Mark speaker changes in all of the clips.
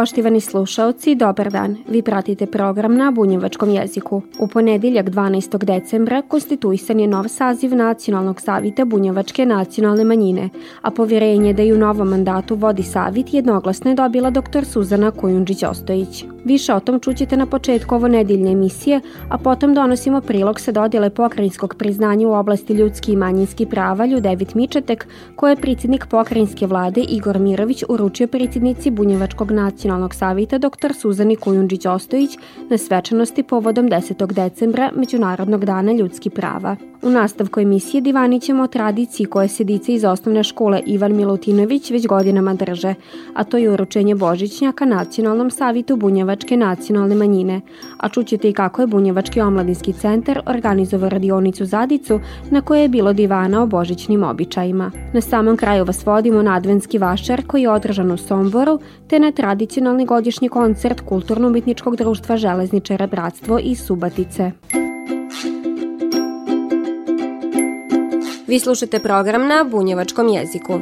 Speaker 1: Poštivani slušaoci, dobar dan. Vi pratite program na bunjevačkom jeziku. U ponedjeljak 12. decembra konstituisan je nov saziv Nacionalnog savita bunjevačke nacionalne manjine, a povjerenje da i u novom mandatu vodi savit jednoglasno je dobila dr. Suzana Kujundžić-Ostojić. Više o tom čućete na početku ovo nedeljne emisije, a potom donosimo prilog sa dodjele pokrajinskog priznanja u oblasti ljudski i manjinski prava Ljudevit Mičetek, koje je predsjednik pokrajinske vlade Igor Mirović uručio predsjednici Bunjevačkog nacionalnog savita dr. Suzani Kujundžić-Ostojić na svečanosti povodom 10. decembra Međunarodnog dana ljudski prava. U nastavku emisije divanit ćemo o tradiciji koje se dice iz osnovne škole Ivan Milutinović već godinama drže, a to je uručenje Božićnjaka Nacionalnom savitu Bunjevačke nacionalne manjine, a čućete i kako je Bunjevački omladinski centar organizovao radionicu Zadicu na kojoj je bilo divana o božićnim običajima. Na samom kraju vas vodimo na adventski vašar koji je održan u Somboru, te na tradicionalni godišnji koncert Kulturno-umetničkog društva Železničara Bratstvo iz Subatice. Vi slušate program na bunjevačkom jeziku.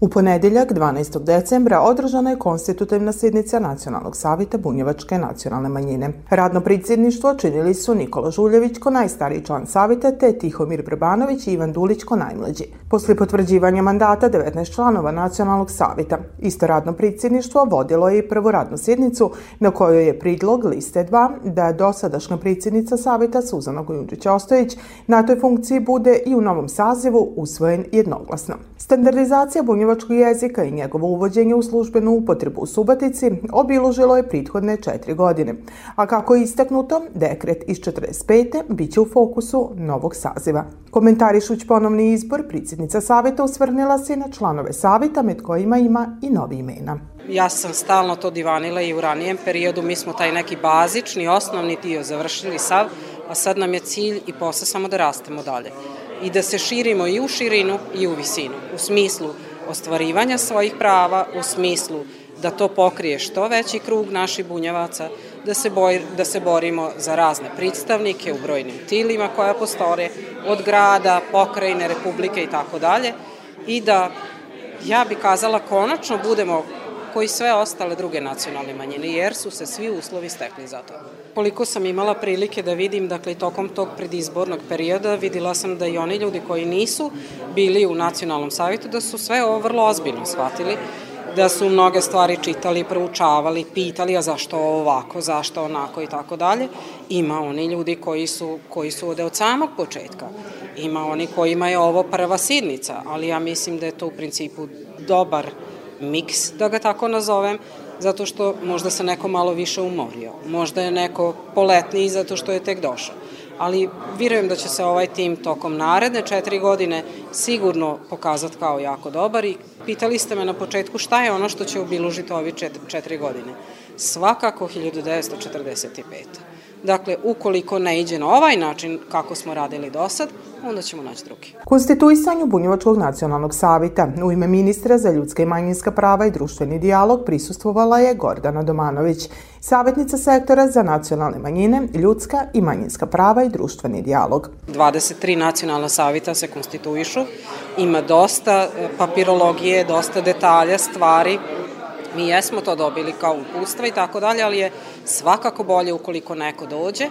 Speaker 2: U ponedeljak 12. decembra održana je konstitutivna sjednica Nacionalnog savita Bunjevačke nacionalne manjine. Radno predsjedništvo činili su Nikola Žuljević ko najstariji član savita te Tihomir Brbanović i Ivan Dulić ko najmlađi. Posle potvrđivanja mandata 19 članova Nacionalnog savita, isto radno predsjedništvo vodilo je i prvu radnu sjednicu na kojoj je pridlog liste 2 da dosadašnja predsjednica savita Suzana Gojunđić-Ostojić na toj funkciji bude i u novom sazivu usvojen jednoglasno. Standardizacija bunjevačkog jezika i njegovo uvođenje u službenu upotrebu u Subatici obilužilo je prethodne četiri godine. A kako je istaknuto, dekret iz 45. biće u fokusu novog saziva. Komentarišuć ponovni izbor, predsjednica saveta usvrnila se na članove saveta, med kojima ima i novi imena.
Speaker 3: Ja sam stalno to divanila i u ranijem periodu. Mi smo taj neki bazični, osnovni dio završili sav, a sad nam je cilj i posle samo da rastemo dalje i da se širimo i u širinu i u visinu, u smislu ostvarivanja svojih prava, u smislu da to pokrije što veći krug naših bunjevaca, da se, boj, da se borimo za razne predstavnike u brojnim tilima koja postore, od grada, pokrajine, republike i tako dalje, i da, ja bi kazala, konačno budemo koji sve ostale druge nacionalne manjine, jer su se svi uslovi stekli za to. Koliko sam imala prilike da vidim, dakle, tokom tog predizbornog perioda, videla sam da i oni ljudi koji nisu bili u nacionalnom savjetu, da su sve ovo vrlo ozbiljno shvatili, da su mnoge stvari čitali, proučavali, pitali, a zašto ovako, zašto onako i tako dalje. Ima oni ljudi koji su, koji su ovde od samog početka. Ima oni kojima je ovo prva sidnica, ali ja mislim da je to u principu dobar miks, da ga tako nazovem, zato što možda se neko malo više umorio. Možda je neko poletniji zato što je tek došao. Ali vjerujem da će se ovaj tim tokom naredne četiri godine sigurno pokazati kao jako dobar i pitali ste me na početku šta je ono što će obilužiti ovi četiri, godine. Svakako 1945. Dakle, ukoliko ne iđe na ovaj način kako smo radili do sad, onda ćemo naći drugi.
Speaker 2: Konstituisanju Bunjevačkog nacionalnog savita u ime ministra za ljudska i manjinska prava i društveni dijalog prisustvovala je Gordana Domanović, savjetnica sektora za nacionalne manjine, ljudska i manjinska prava i društveni dijalog.
Speaker 3: 23 nacionalna savita se konstituišu, ima dosta e, papirologije, dosta detalja, stvari, Mi jesmo to dobili kao upustva i tako dalje, ali je svakako bolje ukoliko neko dođe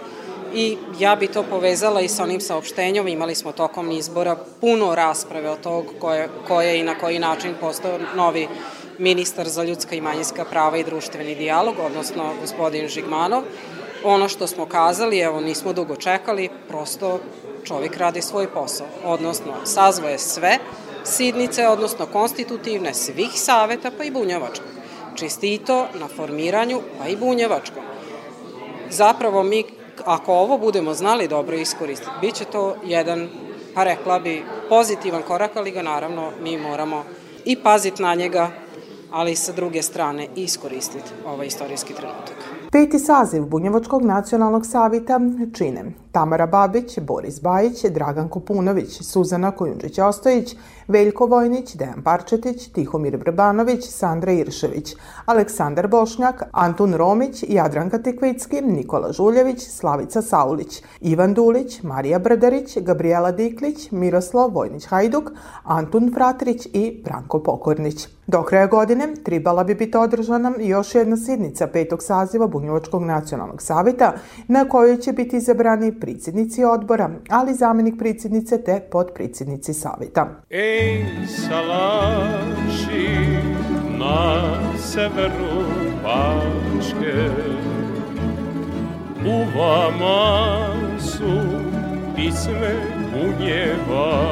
Speaker 3: i ja bi to povezala i sa onim saopštenjom, imali smo tokom izbora puno rasprave o tog koje, koje i na koji način postao novi ministar za ljudska i manjinska prava i društveni dijalog, odnosno gospodin Žigmanov. Ono što smo kazali, evo nismo dugo čekali, prosto čovjek radi svoj posao, odnosno sazvoje sve sidnice, odnosno konstitutivne svih saveta, pa i bunjevačkog čestito na formiranju, pa i bunjevačkom. Zapravo mi, ako ovo budemo znali dobro iskoristiti, bit će to jedan, pa rekla bi, pozitivan korak, ali ga naravno mi moramo i paziti na njega, ali sa druge strane iskoristiti ovaj istorijski trenutak.
Speaker 2: Peti saziv Bunjevačkog nacionalnog savita čine Tamara Babić, Boris Bajić, Dragan Kopunović, Suzana Kojundžić-Ostojić, Veljko Vojnić, Dejan Parčetić, Tihomir Brbanović, Sandra Iršević, Aleksandar Bošnjak, Antun Romić, Jadranka Tikvicki, Nikola Žuljević, Slavica Saulić, Ivan Dulić, Marija Brdarić, Gabriela Diklić, Miroslav Vojnić-Hajduk, Antun Fratrić i Branko Pokornić. Do kraja godine tribala bi biti održana još jedna sidnica petog saziva Bunjevačkog nacionalnog savita na kojoj će biti izabrani pricidnici odbora, ali zamenik pricidnice te podpricidnici savita.
Speaker 4: Ej, salaši na severu Bačke, u vama su pisme bunjevačke,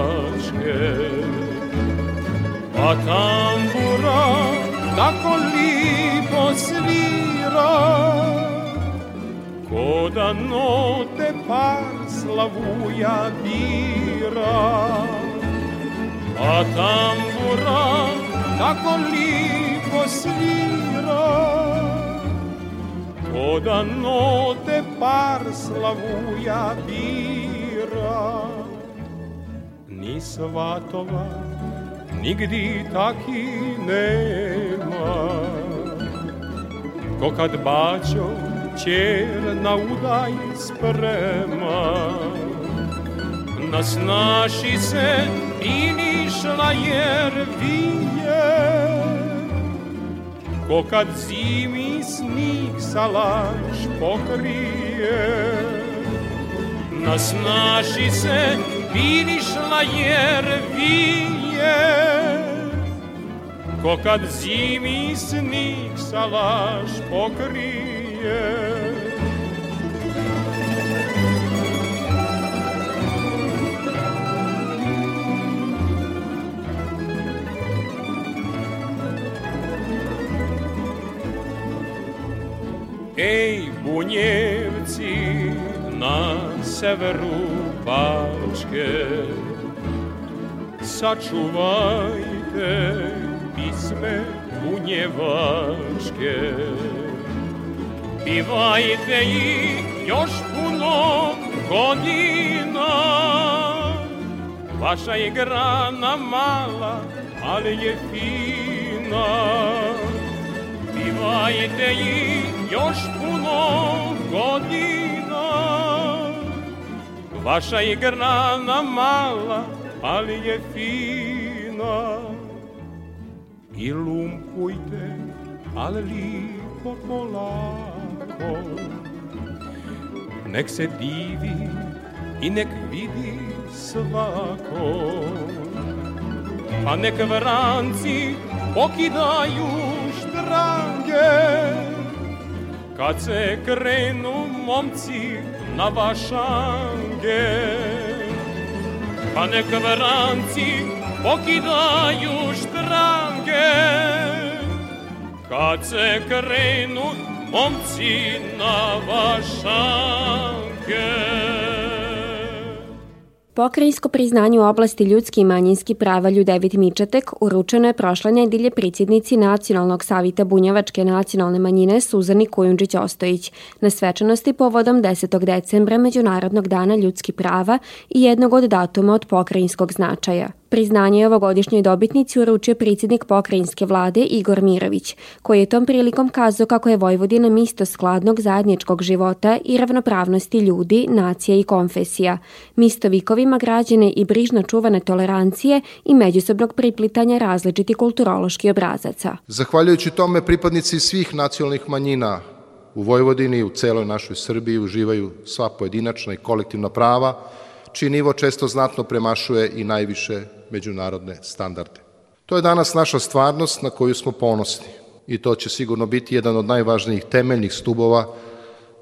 Speaker 4: a tambura tako lipo svira, ko da note par slavuja bira. A tambura tako lipo svira, ko da note par slavuja bira. Ni svatova nigdi taki nema, ko kad bačo čer na udaj sprema. Nas naši se inišla jer vije, ko kad zimi snih salaš pokrije. Nas naši se vinišla jer vije, ko kad zimi snih salaš pokrije. Ej, bunjevci na severu Bačke, sačuvajte pisme bunjevačke. Pivajte ih još puno godina, vaša je grana mala, ali je fina. Pivajte ih još puno godina, vaša je grana mala, ali je fina. I lumpujte, ali lipo polako, nek se divi i nek vidi svako. Pa nek vranci pokidaju štrange, kad se krenu momci na vašange. Pa nek vranci pokidaju štrange, kad se krenu momci na vašange.
Speaker 1: Pokrajinsko priznanje u oblasti ljudski i manjinski prava Ljudevit Mičetek uručeno je prošle nedelje predsjednici Nacionalnog savita Bunjevačke nacionalne manjine Suzani Kujundžić-Ostojić na svečanosti povodom 10. decembra Međunarodnog dana ljudski prava i jednog od datuma od pokrajinskog značaja. Priznanje je ovogodišnjoj dobitnici uručio predsjednik pokrajinske vlade Igor Mirović, koji je tom prilikom kazao kako je Vojvodina misto skladnog zajedničkog života i ravnopravnosti ljudi, nacija i konfesija, misto vikovima građane i brižno čuvane tolerancije i međusobnog priplitanja različiti kulturološki obrazaca.
Speaker 5: Zahvaljujući tome pripadnici svih nacionalnih manjina u Vojvodini i u celoj našoj Srbiji uživaju sva pojedinačna i kolektivna prava, čiji nivo često znatno premašuje i najviše međunarodne standarde. To je danas naša stvarnost na koju smo ponosni i to će sigurno biti jedan od najvažnijih temeljnih stubova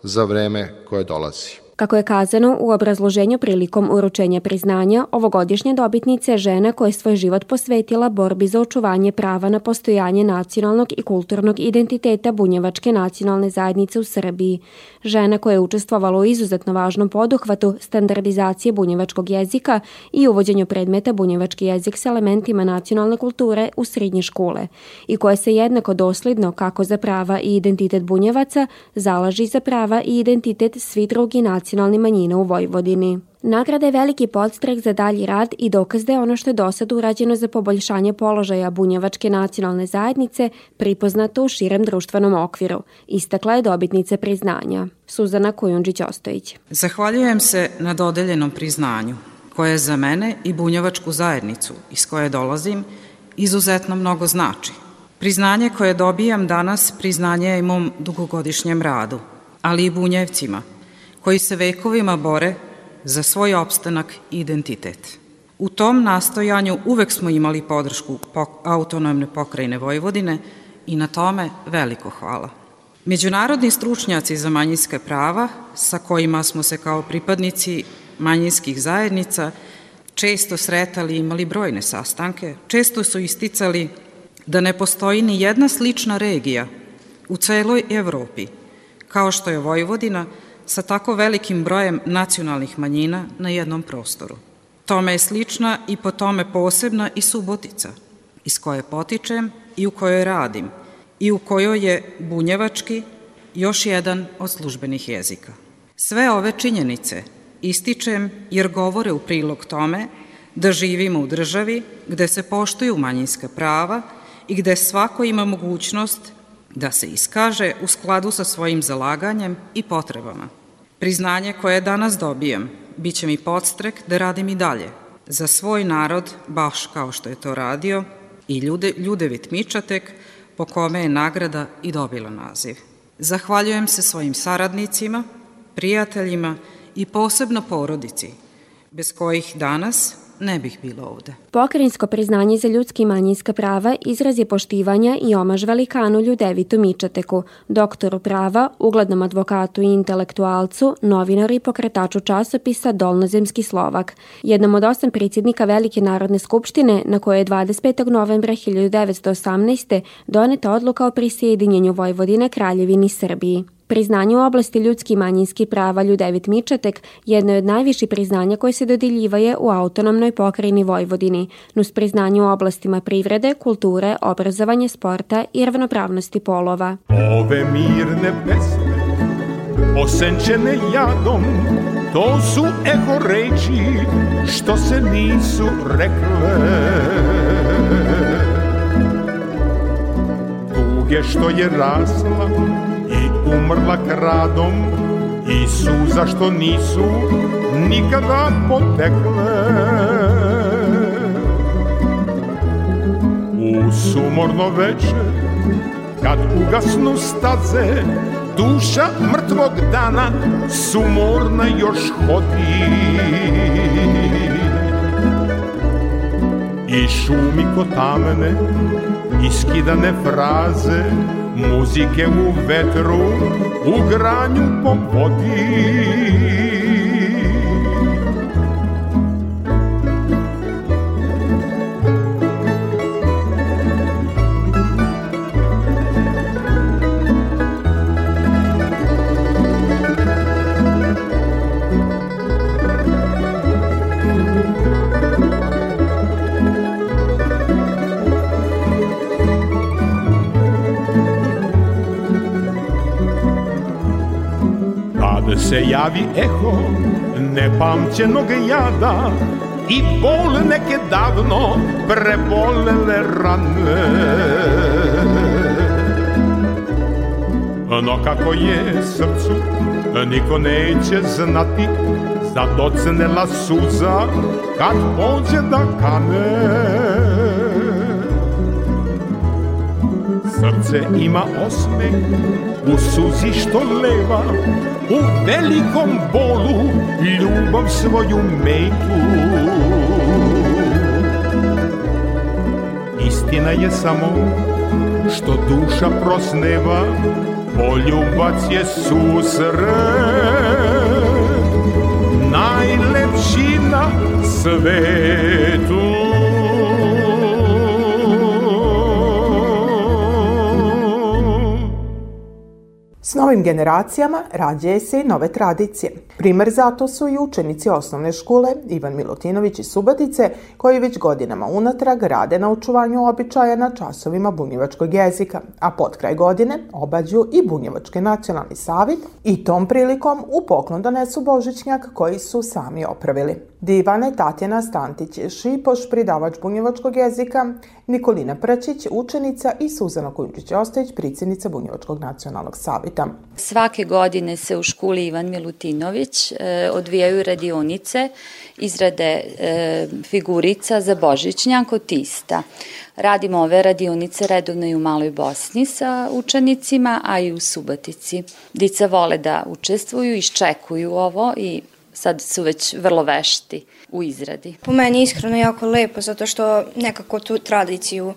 Speaker 5: za vreme koje dolazi.
Speaker 1: Kako je kazano u obrazloženju prilikom uručenja priznanja, ovogodišnja dobitnica je žena koja je svoj život posvetila borbi za očuvanje prava na postojanje nacionalnog i kulturnog identiteta bunjevačke nacionalne zajednice u Srbiji. Žena koja je učestvovala u izuzetno važnom poduhvatu standardizacije bunjevačkog jezika i uvođenju predmeta bunjevački jezik s elementima nacionalne kulture u srednje škole i koja se jednako dosljedno kako za prava i identitet bunjevaca zalaži za prava i identitet svi drugi nacionalni manjine u Vojvodini. Nagrada je veliki podstrek za dalji rad i dokaz da je ono što je do sad urađeno za poboljšanje položaja bunjevačke nacionalne zajednice pripoznato u širem društvenom okviru, istakla je dobitnica priznanja. Suzana Kujundžić-Ostojić.
Speaker 6: Zahvaljujem se na dodeljenom priznanju, koje je za mene i bunjevačku zajednicu iz koje dolazim izuzetno mnogo znači. Priznanje koje dobijam danas priznanje je i mom dugogodišnjem radu, ali i bunjevcima, koji se vekovima bore za svoj opstanak i identitet. U tom nastojanju uvek smo imali podršku autonomne pokrajine Vojvodine i na tome veliko hvala. Međunarodni stručnjaci za manjinske prava, sa kojima smo se kao pripadnici manjinskih zajednica često sretali i imali brojne sastanke, često su isticali da ne postoji ni jedna slična regija u celoj Evropi, kao što je Vojvodina, sa tako velikim brojem nacionalnih manjina na jednom prostoru. Tome je slična i po tome posebna i Subotica, iz koje potičem i u kojoj radim, i u kojoj je bunjevački još jedan od službenih jezika. Sve ove činjenice ističem jer govore u prilog tome da živimo u državi gde se poštuju manjinska prava i gde svako ima mogućnost da se iskaže u skladu sa svojim zalaganjem i potrebama. Priznanje koje danas dobijam biće mi podstrek da radim i dalje za svoj narod, baš kao što je to radio i Ljude, Ljudevit Mičatek, po kome je nagrada i dobila naziv. Zahvaljujem se svojim saradnicima, prijateljima i posebno porodici, bez kojih danas ne bih bilo ovde.
Speaker 1: Pokrajinsko priznanje za ljudski i manjinska prava izraz je poštivanja i omaž velikanu Ljudevitu Mičateku, doktoru prava, uglednom advokatu i intelektualcu, novinaru i pokretaču časopisa Dolnozemski Slovak, jednom od osam predsjednika Velike narodne skupštine na kojoj je 25. novembra 1918. doneta odluka o prisjedinjenju Vojvodine Kraljevini Srbiji. Priznanje u oblasti ljudski i manjinski prava Ljudevit Mičatek jedno je od najviših priznanja koje se dodiljivaje u autonomnoj pokrajini Vojvodini, nus priznanje u oblastima privrede, kulture, obrazovanja, sporta i ravnopravnosti polova.
Speaker 7: Ove mirne pesme, osenčene jadom, to su eho reči što se nisu rekle. Tuge što je rasla, umrla kradom i suza što nisu nikada potekle. U sumorno veče, kad ugasnu staze, duša mrtvog dana sumorna još hodi. I šumi ko tamne, iskidane fraze, muzike u vetru, u granju po se javi eho nepamćenog jada i bol neke davno prebolele rane. No kako je srcu, niko neće znati, docnela suza kad pođe da kane. Srce ima osmeh u suzi što leva, u velikom bolu ljubav svoju metu. Istina je samo što duša prosneva, poljubac je susret, najlepši na
Speaker 4: svetu.
Speaker 2: S novim generacijama rađaje se i nove tradicije. Primer zato su i učenici osnovne škole Ivan Milutinović iz Subatice, koji već godinama unatrag rade na očuvanju običaja na časovima bunjevačkog jezika, a pod kraj godine obađu i Bunjevački nacionalni savit i tom prilikom u poklon donesu božićnjak koji su sami opravili. Divane Tatjana Stantić, Šipoš, pridavač bunjevačkog jezika, Nikolina Prčić, učenica i Suzana Kujundžić-Ostojić, predsjednica Bunjevačkog nacionalnog savita.
Speaker 8: Svake godine se u školi Ivan Milutinović e, odvijaju radionice izrade e, figurica za Božićnjak od Tista. Radimo ove radionice redovno i u Maloj Bosni sa učenicima, a i u Subatici. Dica vole da učestvuju, iščekuju ovo i sad su već vrlo vešti u izradi.
Speaker 9: Po meni iskreno jako lepo, zato što nekako tu tradiciju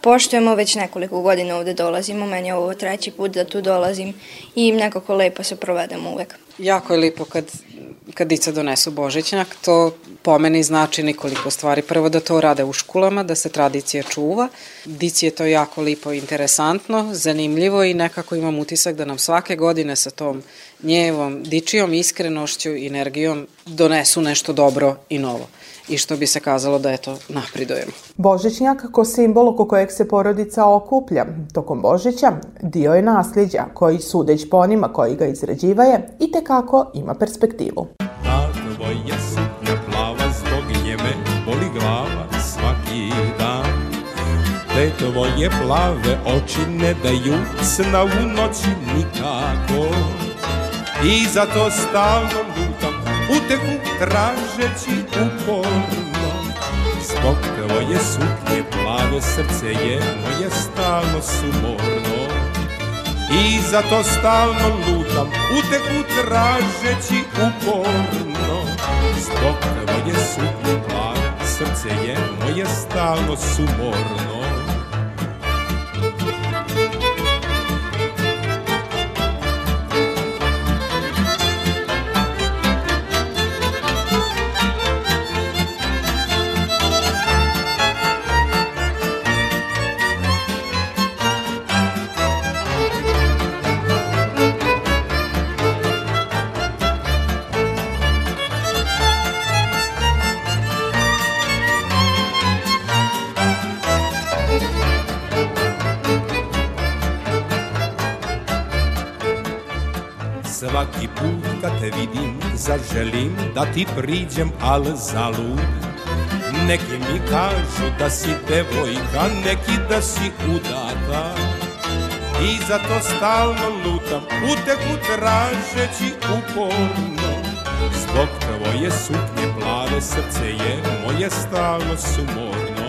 Speaker 9: poštujemo, već nekoliko godina ovde dolazimo, meni je ovo treći put da tu dolazim i nekako lepo se provedemo uvek.
Speaker 3: Jako je lepo kad, kad dica donesu božićnjak, to po meni znači nikoliko stvari. Prvo da to rade u školama, da se tradicija čuva. Dici je to jako lipo interesantno, zanimljivo i nekako imam utisak da nam svake godine sa tom njevom dičijom iskrenošću energijom donesu nešto dobro i novo i što bi se kazalo da eto napridujemo.
Speaker 2: Božićnjak ko simbol oko kojeg se porodica okuplja tokom Božića dio je nasljeđa koji sudeć po onima koji ga izrađivaje i tekako ima perspektivu.
Speaker 4: Na tvoje suknja plava zbog njeme boli glava svaki dan Te tvoje plave oči ne daju sna u noći nikako I zato stalno uteku tražeći uporno. Zbog tvoje suknje plave srce je moje stalno sumorno. I zato stalno lutam uteku tražeći uporno. Zbog tvoje suknje plave srce je moje stalno sumorno te vidim zaželim da ti priđem al zalud. Neki mi kažu da si devojka, neki da si udata. I zato stalno lutam, uteku tražeći uporno. Zbog tvoje suknje plave srce je moje stalno sumorno.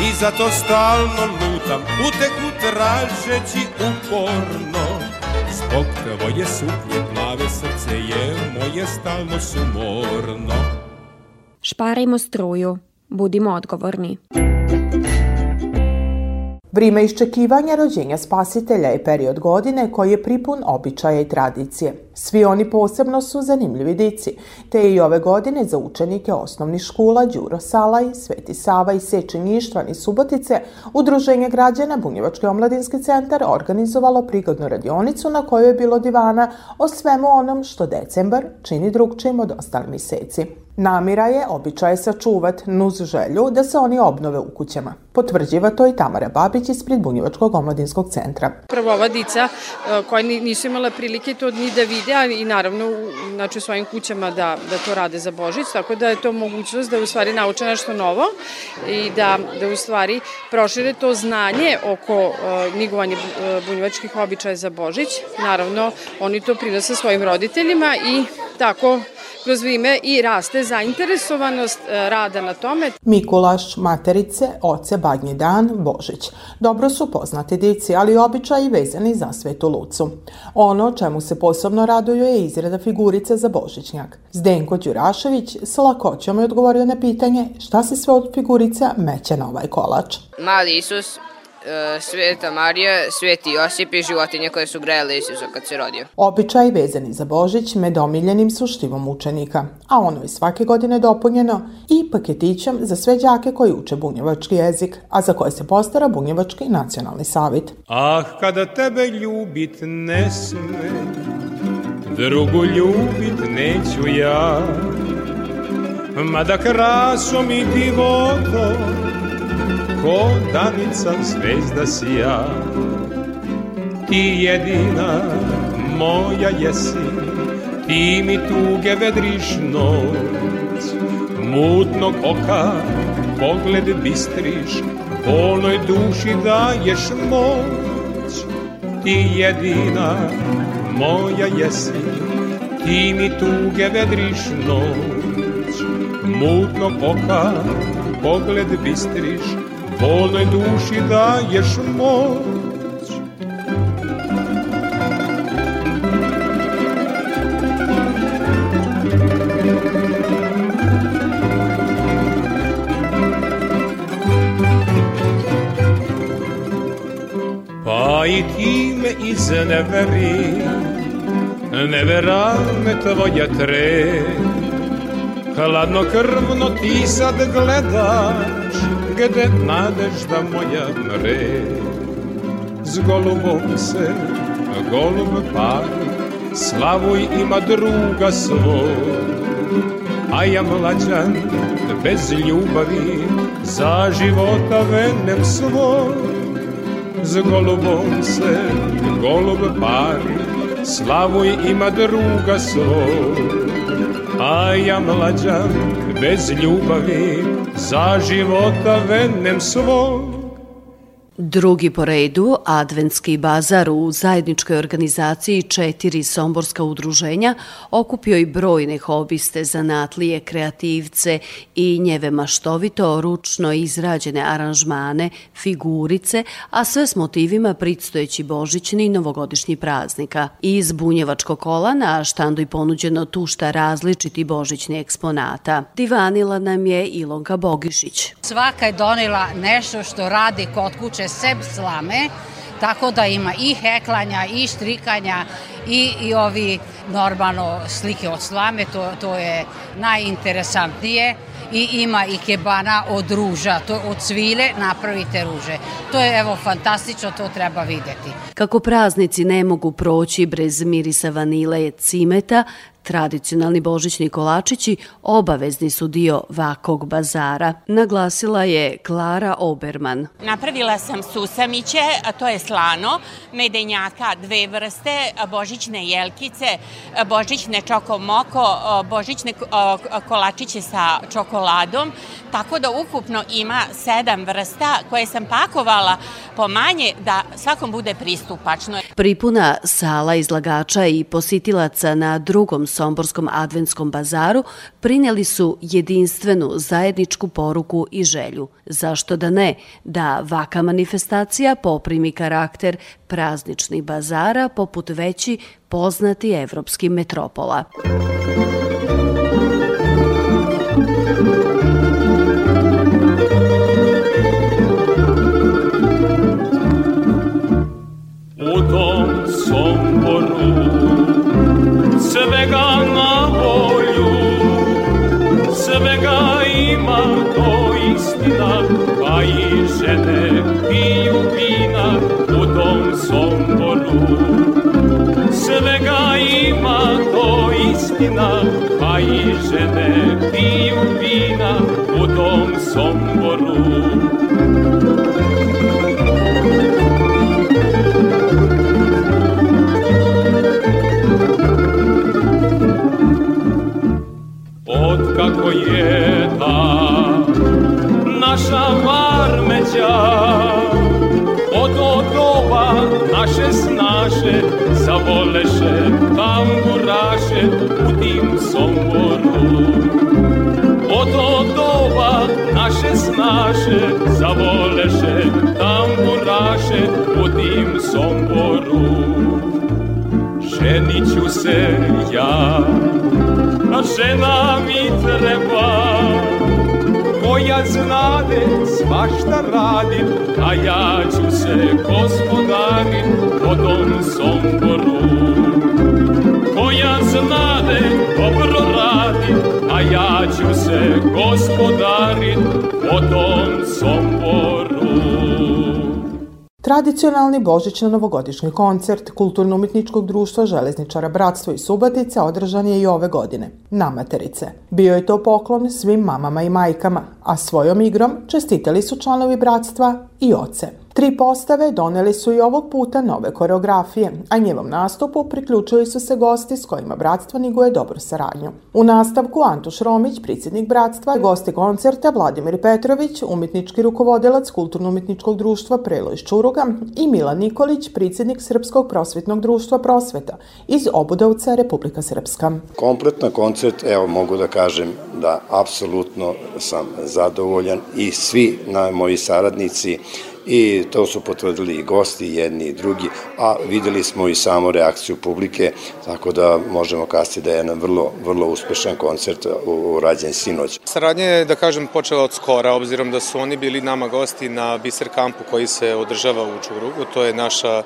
Speaker 4: I zato stalno lutam, uteku tražeći uporno Zbog tvoje suknje plave srce je moje stalno sumorno
Speaker 1: Šparajmo struju, budimo odgovorni.
Speaker 2: Vrime iščekivanja rođenja spasitelja je period godine koji je pripun običaja i tradicije. Svi oni posebno su zanimljivi dici, te i ove godine za učenike osnovnih škola Đuro Salaj, Sveti Sava i Sečin Ištvan i Subotice Udruženje građana Bunjevački omladinski centar organizovalo prigodnu radionicu na kojoj je bilo divana o svemu onom što decembar čini drugčijim od ostali meseci. Namira je običaj sačuvat nuz želju da se oni obnove u kućama. Potvrđiva to i Tamara Babić ispred Bunjevačkog omladinskog centra.
Speaker 10: Prvo ova dica e, koja nisu imala prilike to ni da vide, ali i naravno znači, u svojim kućama da, da to rade za Božić, tako da je to mogućnost da u stvari nauče nešto novo i da, da u stvari prošire to znanje oko uh, nigovanja bunjevačkih običaja za Božić. Naravno, oni to prinose svojim roditeljima i tako kroz vrime i raste zainteresovanost e, rada na tome.
Speaker 2: Mikulaš, materice, oce, badnji dan, Božić. Dobro su poznati dici, ali običaji vezani za svetu Lucu. Ono čemu se posebno raduju je izrada figurice za Božićnjak. Zdenko Đurašević s lakoćom je odgovorio na pitanje šta se sve od figurica meće na ovaj kolač.
Speaker 11: Mali Isus, Sveta Marija, Sveti Josip i životinje koje su grejale Isusa kad se rodio.
Speaker 2: Običaj vezani za Božić med omiljenim su štivom učenika, a ono je svake godine dopunjeno i paketićem za sve đake koji uče bunjevački jezik, a za koje se postara Bunjevački nacionalni savit.
Speaker 4: Ah, kada tebe ljubit ne sme, drugu ljubit neću ja, mada krasom i divotom, ko danica zvezda sija. Ti jedina moja jesi, ti mi tuge vedriš noć, mutnog oka pogled bistriš, bolnoj duši daješ moć. Ti jedina moja jesi, ti mi tuge vedriš noć, mutnog oka pogled bistriš, bolnoj duši daješ moć. Pa i ti me izneveri, nevera me tvoja tre, hladno krvno ti sad gledaš, gde nadežda moja mre. S golubom se golub pari, Slavuj ima druga svoj, a ja mlađan bez ljubavi za života venem svoj. S golubom se golub pari, Slavuj ima druga svoj, a ja mlađan bez ljubavi za života venem svoj.
Speaker 12: Drugi po redu, Adventski bazar u zajedničkoj organizaciji četiri somborska udruženja okupio i brojne hobiste, zanatlije, kreativce i njeve maštovito, ručno izrađene aranžmane, figurice, a sve s motivima predstojeći božićni i novogodišnji praznika. Iz bunjevačkog kola na štandu i ponuđeno tušta različiti božićni eksponata. Divanila nam je Ilonka Bogišić.
Speaker 13: Svaka je donela nešto što radi kod kuće seb slame, tako da ima i heklanja, i štrikanja, i, i ovi normalno slike od slame, to, to je najinteresantnije i ima i kebana od ruža, to od svile napravite ruže. To je evo fantastično, to treba videti.
Speaker 12: Kako praznici ne mogu proći bez mirisa vanile i cimeta, Tradicionalni božićni kolačići obavezni su dio vakog bazara, naglasila je Klara Oberman.
Speaker 14: Napravila sam susamiće, a to je slano, medenjaka dve vrste, božićne jelkice, božićne čokomoko, božićne kolačiće sa čokoladom, tako da ukupno ima sedam vrsta koje sam pakovala po manje da svakom bude pristupačno.
Speaker 12: Pripuna sala izlagača i positilaca na drugom Somborskom adventskom bazaru prineli su jedinstvenu zajedničku poruku i želju. Zašto da ne, da vaka manifestacija poprimi karakter prazničnih bazara poput veći poznati evropskih metropola.
Speaker 4: U pa i žene piju vina u tom Somboru. Svega ima to istina, pa i žene piju vina u tom Somboru. Se ja a žena mi treba koja znade svašta radi, a ja ću se gospodari po tom Somboru. Koja znade dobro radi, a ja ću se gospodari po tom Somboru.
Speaker 2: Tradicionalni božićno-novogodišnji koncert Kulturno-umetničkog društva Železničara Bratstvo i Subatica održan je i ove godine, na Materice. Bio je to poklon svim mamama i majkama, a svojom igrom čestitali su članovi bratstva i oce. Tri postave doneli su i ovog puta nove koreografije, a njevom nastupu priključili su se gosti s kojima bratstvo niguje dobru saradnju. U nastavku Antuš Romić, predsjednik bratstva, gosti koncerta Vladimir Petrović, umetnički rukovodilac Kulturno-umetničkog društva Prelo iz Čuruga i Milan Nikolić, predsjednik Srpskog prosvetnog društva Prosveta iz Obudovca, Republika Srpska.
Speaker 15: Kompletna koncert, evo mogu da kažem da apsolutno sam zadovoljan i svi na moji saradnici i to su potvrdili i gosti jedni i drugi, a videli smo i samo reakciju publike, tako da možemo kasti da je jedan vrlo, vrlo uspešan koncert urađen sinoć.
Speaker 16: Saradnja je, da kažem, počela od skora, obzirom da su oni bili nama gosti na Biser kampu koji se održava u Čurugu, to je naša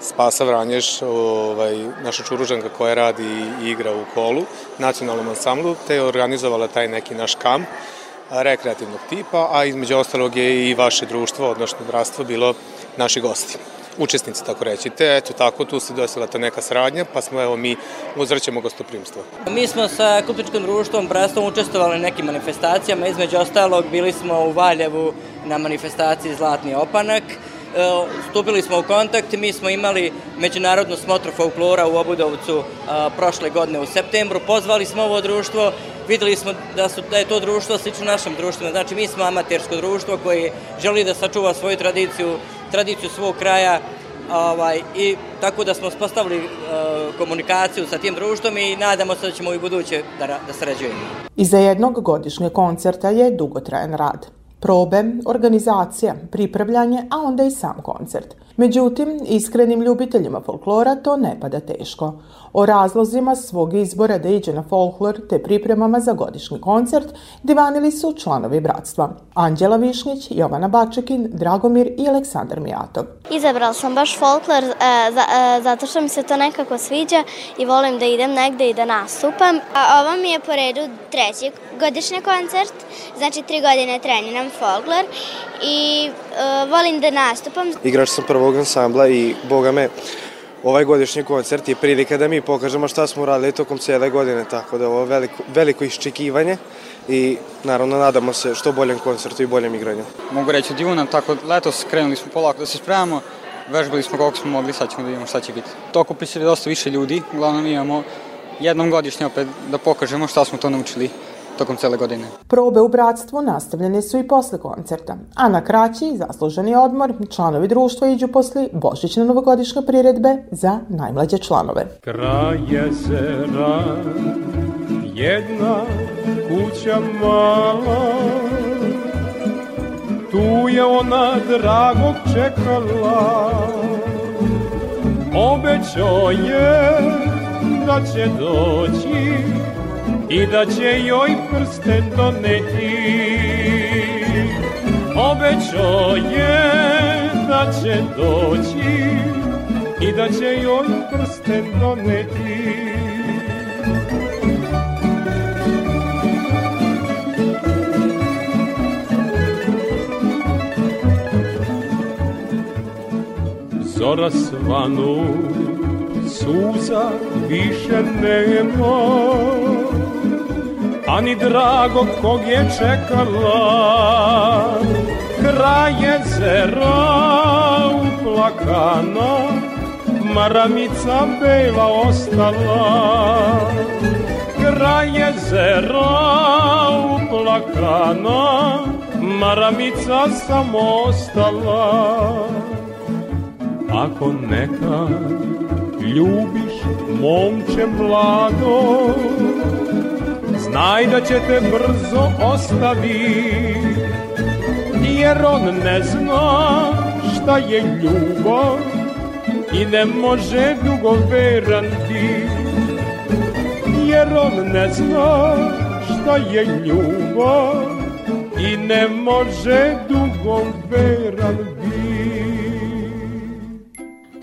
Speaker 16: Spasa Vranješ, ovaj, naša čuružanka koja radi i igra u kolu, nacionalnom ansamblu, te je organizovala taj neki naš kamp rekreativnog tipa, a između ostalog je i vaše društvo, odnosno bratstvo, bilo naši gosti učesnici, tako reći. Te, eto, tako, tu se desila ta neka sradnja, pa smo, evo, mi uzraćemo gostoprimstvo.
Speaker 17: Mi smo sa Kulturčkim društvom Bratstvom učestvovali na nekim manifestacijama, između ostalog bili smo u Valjevu na manifestaciji Zlatni opanak, e, stupili smo u kontakt, mi smo imali međunarodnu smotru folklora u Obudovcu a, prošle godine u septembru, pozvali smo ovo društvo videli smo da, su, da je to društvo slično našem društvu. Znači, mi smo amatersko društvo koje želi da sačuva svoju tradiciju, tradiciju svog kraja, ovaj, i tako da smo spostavili uh, komunikaciju sa tim društvom i nadamo se da ćemo i buduće da, da sređujemo.
Speaker 2: Iza jednog godišnjeg koncerta je dugotrajan rad. Probe, organizacija, pripravljanje, a onda i sam koncert. Međutim, iskrenim ljubiteljima folklora to ne pada teško. O razlozima svog izbora da iđe na folklor te pripremama za godišnji koncert divanili su članovi bratstva. Anđela Višnjić, Jovana Bačekin, Dragomir i Aleksandar Mijatov.
Speaker 18: Izabrala sam baš folklor e, za, e, zato što mi se to nekako sviđa i volim da idem negde i da nastupam. A ovo mi je po redu treći godišnji koncert, znači tri godine treniram folklor i volim da nastupam.
Speaker 19: Igrač sam prvog ansambla i boga me, ovaj godišnji koncert je prilika da mi pokažemo šta smo uradili tokom cijele godine, tako da je ovo veliko, veliko iščekivanje i naravno nadamo se što boljem koncertu i boljem igranju.
Speaker 20: Mogu reći juna, tako letos krenuli smo polako da se spremamo, vežbali smo koliko smo mogli, sad ćemo da vidimo šta će biti. To okupi se dosta više ljudi, uglavnom imamo jednom godišnje opet da pokažemo šta smo to naučili tokom cele godine.
Speaker 2: Probe u bratstvu nastavljene su i posle koncerta, a na kraći zasluženi odmor članovi društva iđu posle božićne novogodišnje priredbe za najmlađe članove.
Speaker 4: Kraj jezera, jedna kuća mala, tu je ona dragog čekala, obećao je da će doći i da će joj prsten doneti. Obećao je da će doći i da će joj prsten doneti. Zora svanu, suza više nema, ani drago kog je čekala kraj jezera uplakana maramica bela ostala. Kraj jezera uplakana maramica samo ostala. Ako neka ljubiš momče mlado Znaj da će te brzo ostavi Jer on ne zna šta je ljubav I ne može dugo veran ti Jer on ne zna šta je ljubav i ne može dugo veran biti.